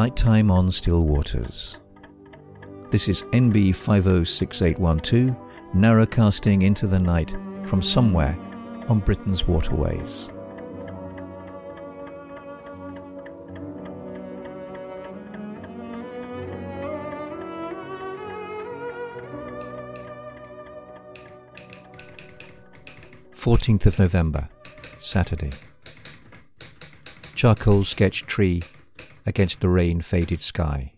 Nighttime on Still Waters. This is NB 506812, narrowcasting into the night from somewhere on Britain's waterways. Fourteenth of November, Saturday. Charcoal sketch tree against the rain faded sky.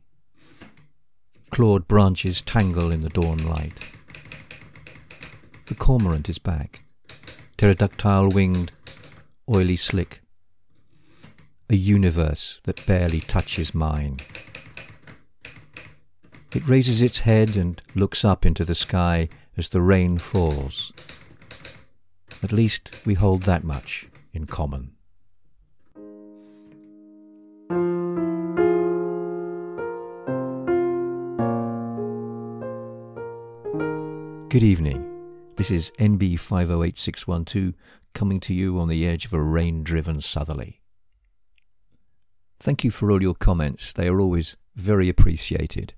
Clawed branches tangle in the dawn light. The cormorant is back, pterodactyl winged, oily slick. A universe that barely touches mine. It raises its head and looks up into the sky as the rain falls. At least we hold that much in common. Good evening. This is NB 508612 coming to you on the edge of a rain driven southerly. Thank you for all your comments. They are always very appreciated.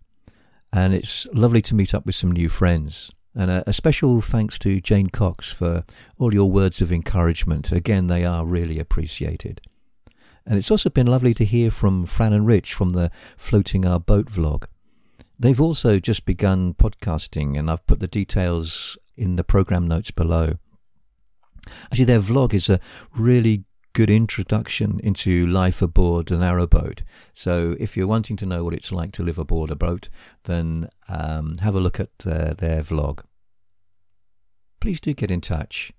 And it's lovely to meet up with some new friends. And a, a, special thanks to Jane Cox for all your words of encouragement. Again, they are really appreciated. And it's also been lovely to hear from Fran and Rich from the Floating Our Boat vlog. They've also just begun podcasting, and I've put the details in the program notes below. Actually, their vlog is a really good introduction into life aboard a narrowboat. So, if you're wanting to know what it's like to live aboard a boat, then um, have a look at uh, their vlog. Please do get in touch.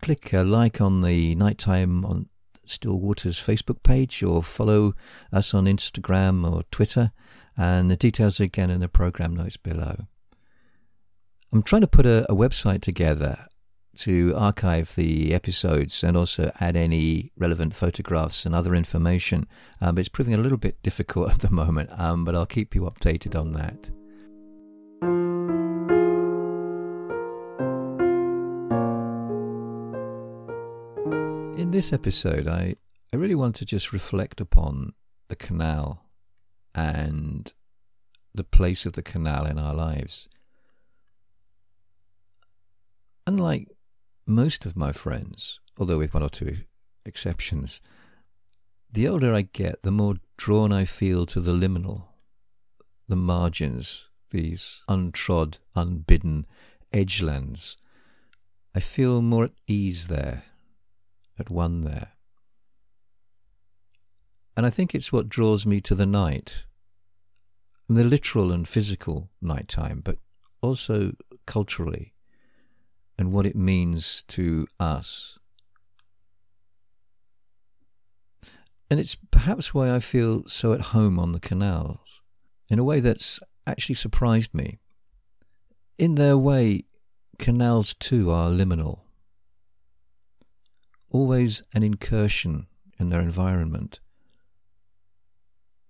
Click a like on the Nighttime on Still Waters Facebook page or follow us on Instagram or Twitter and the details are again in the program notes below. I'm trying to put a, a website together to archive the episodes and also add any relevant photographs and other information. Um, it's proving a little bit difficult at the moment, um, but I'll keep you updated on that. In this episode, I, I really want to just reflect upon the canal and the place of the canal in our lives. Unlike most of my friends, although with one or two exceptions, the older I get, the more drawn I feel to the liminal, the margins, these untrod, unbidden edgelands. I feel more at ease there, at one there. And I think it's what draws me to the night, and the literal and physical nighttime, but also culturally and what it means to us. And it's perhaps why I feel so at home on the canals, in a way that's actually surprised me. In their way, canals too are liminal, always an incursion in their environment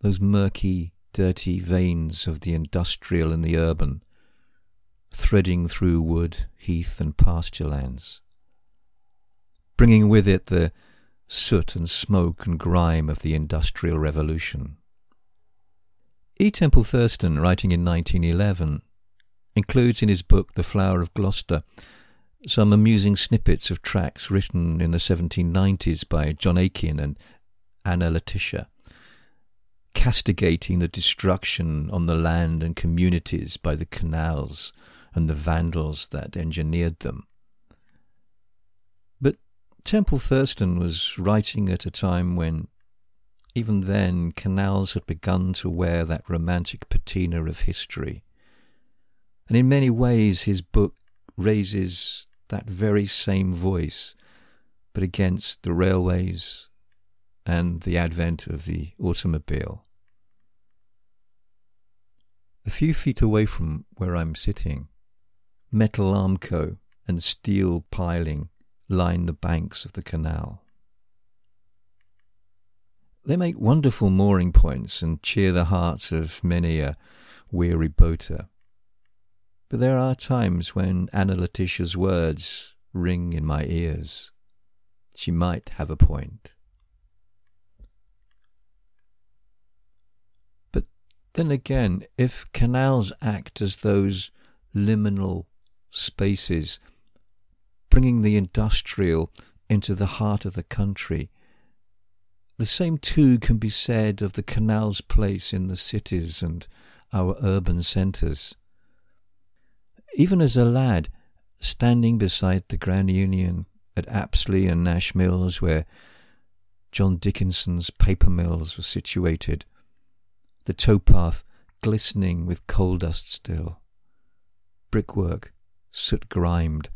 those murky, dirty veins of the industrial and the urban, threading through wood, heath, and pasture lands, bringing with it the soot and smoke and grime of the Industrial Revolution. E. Temple Thurston, writing in 1911, includes in his book The Flower of Gloster some amusing snippets of tracts written in the 1790s by John Aikin and Anna Letitia castigating the destruction on the land and communities by the canals and the vandals that engineered them. But Temple Thurston was writing at a time when, even then, canals had begun to wear that romantic patina of history. And in many ways, his book raises that very same voice, but against the railways and the advent of the automobile. A few feet away from where I'm sitting, metal armco and steel piling line the banks of the canal. They make wonderful mooring points and cheer the hearts of many a weary boater. But there are times when Anna Letitia's words ring in my ears. She might have a point. But then again, if canals act as those liminal spaces, bringing the industrial into the heart of the country, the same too can be said of the canal's place in the cities and our urban centres. Even as a lad, standing beside the Grand Union at Apsley and Nash Mills, where John Dickinson's paper mills were situated, the towpath glistening with coal dust still, brickwork soot grimed,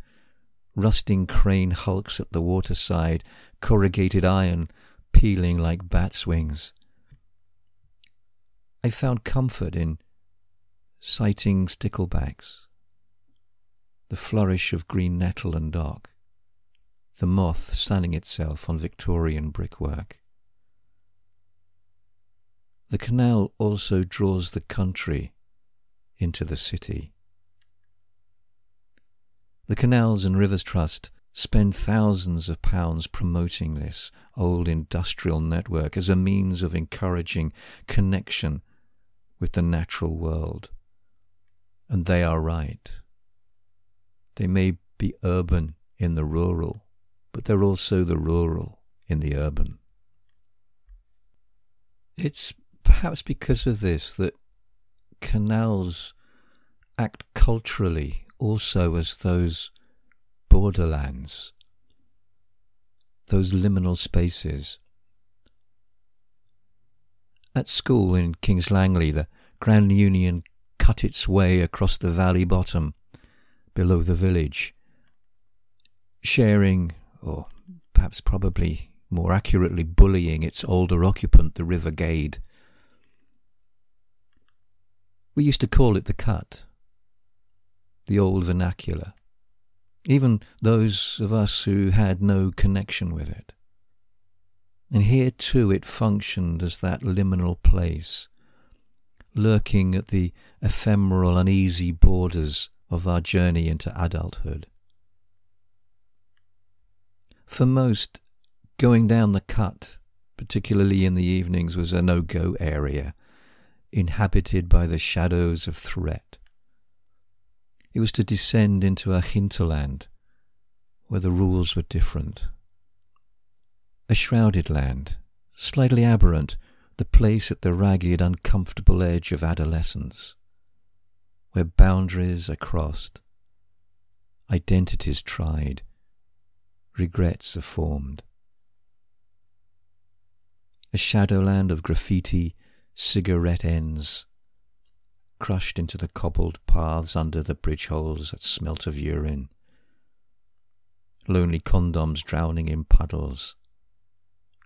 rusting crane hulks at the waterside, corrugated iron peeling like bats' wings. I found comfort in sighting sticklebacks, the flourish of green nettle and dock, the moth sunning itself on Victorian brickwork. The canal also draws the country into the city. The Canals and Rivers Trust spend thousands of pounds promoting this old industrial network as a means of encouraging connection with the natural world. And they are right. They may be urban in the rural, but they're also the rural in the urban. It's perhaps because of this that canals act culturally also as those borderlands, those liminal spaces. At school in Kings Langley, the Grand Union cut its way across the valley bottom below the village, sharing, or perhaps probably more accurately bullying its older occupant, the River Gade. We used to call it the cut, the old vernacular even those of us who had no connection with it. And here too it functioned as that liminal place, lurking at the ephemeral, uneasy borders of our journey into adulthood. For most, going down the cut, particularly in the evenings, was a no go area, inhabited by the shadows of threat. It was to descend into a hinterland where the rules were different. A shrouded land, slightly aberrant, the place at the ragged, uncomfortable edge of adolescence, where boundaries are crossed, identities tried, regrets are formed. A shadowland of graffiti, cigarette ends, crushed into the cobbled paths under the bridge holes that smelt of urine. Lonely condoms drowning in puddles.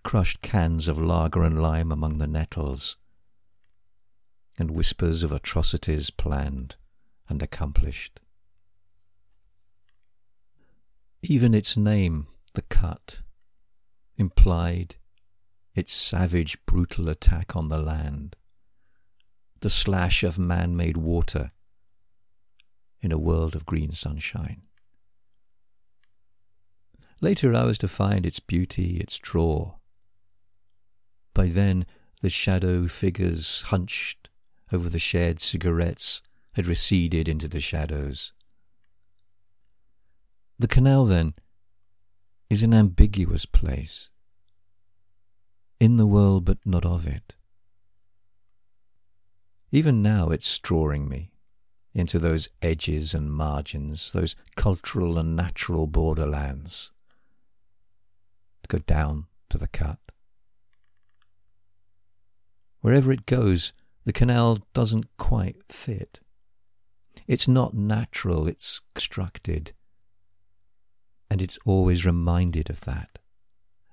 Crushed cans of lager and lime among the nettles. And whispers of atrocities planned and accomplished. Even its name, the cut, implied its savage, brutal attack on the land the slash of man made water in a world of green sunshine. Later I was to find its beauty, its draw. By then, the shadow figures hunched over the shared cigarettes had receded into the shadows. The canal, then, is an ambiguous place. In the world, but not of it. Even now it's drawing me into those edges and margins, those cultural and natural borderlands. Go down to the cut. Wherever it goes, the canal doesn't quite fit. It's not natural, it's constructed. And it's always reminded of that.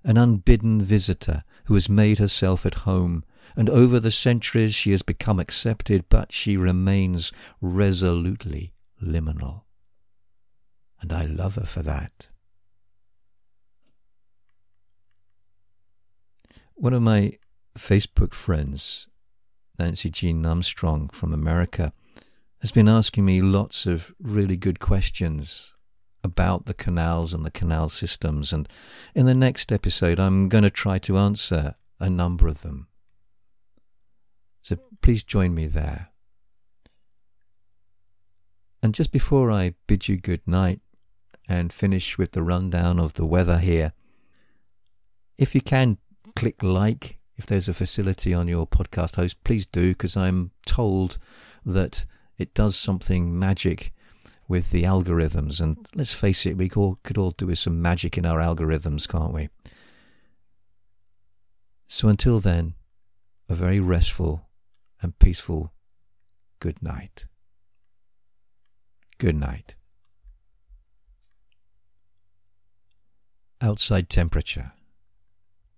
An unbidden visitor who has made herself at home and over the centuries she has become accepted, but she remains resolutely liminal. And I love her for that. One of my Facebook friends, Nancy Jean Armstrong from America, has been asking me lots of really good questions about the canals and the canal systems. And in the next episode, I'm going to try to answer a number of them. So please join me there. And just before I bid you good night and finish with the rundown of the weather here, if you can click like if there's a facility on your podcast host, please do, because I'm told that it does something magic with the algorithms. And let's face it, we could all do with some magic in our algorithms, can't we? So until then, a very restful and peaceful good night. Good night. Outside temperature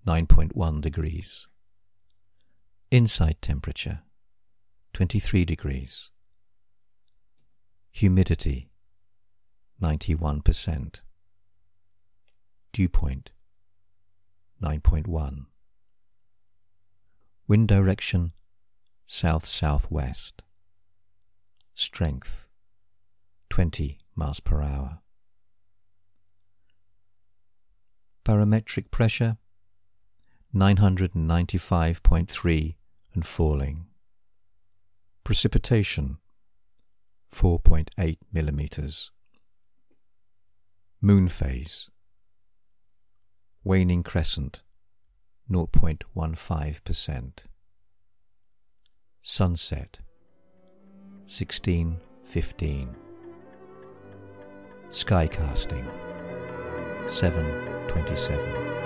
9.1 degrees. Inside temperature 23 degrees. Humidity 91%. Dew point 9.1. Wind direction south southwest. Strength 20 miles per hour. Barometric pressure 995.3 and falling. Precipitation 4.8 millimeters. Moon phase waning crescent 0.15%. Sunset 1615. Skycasting 727.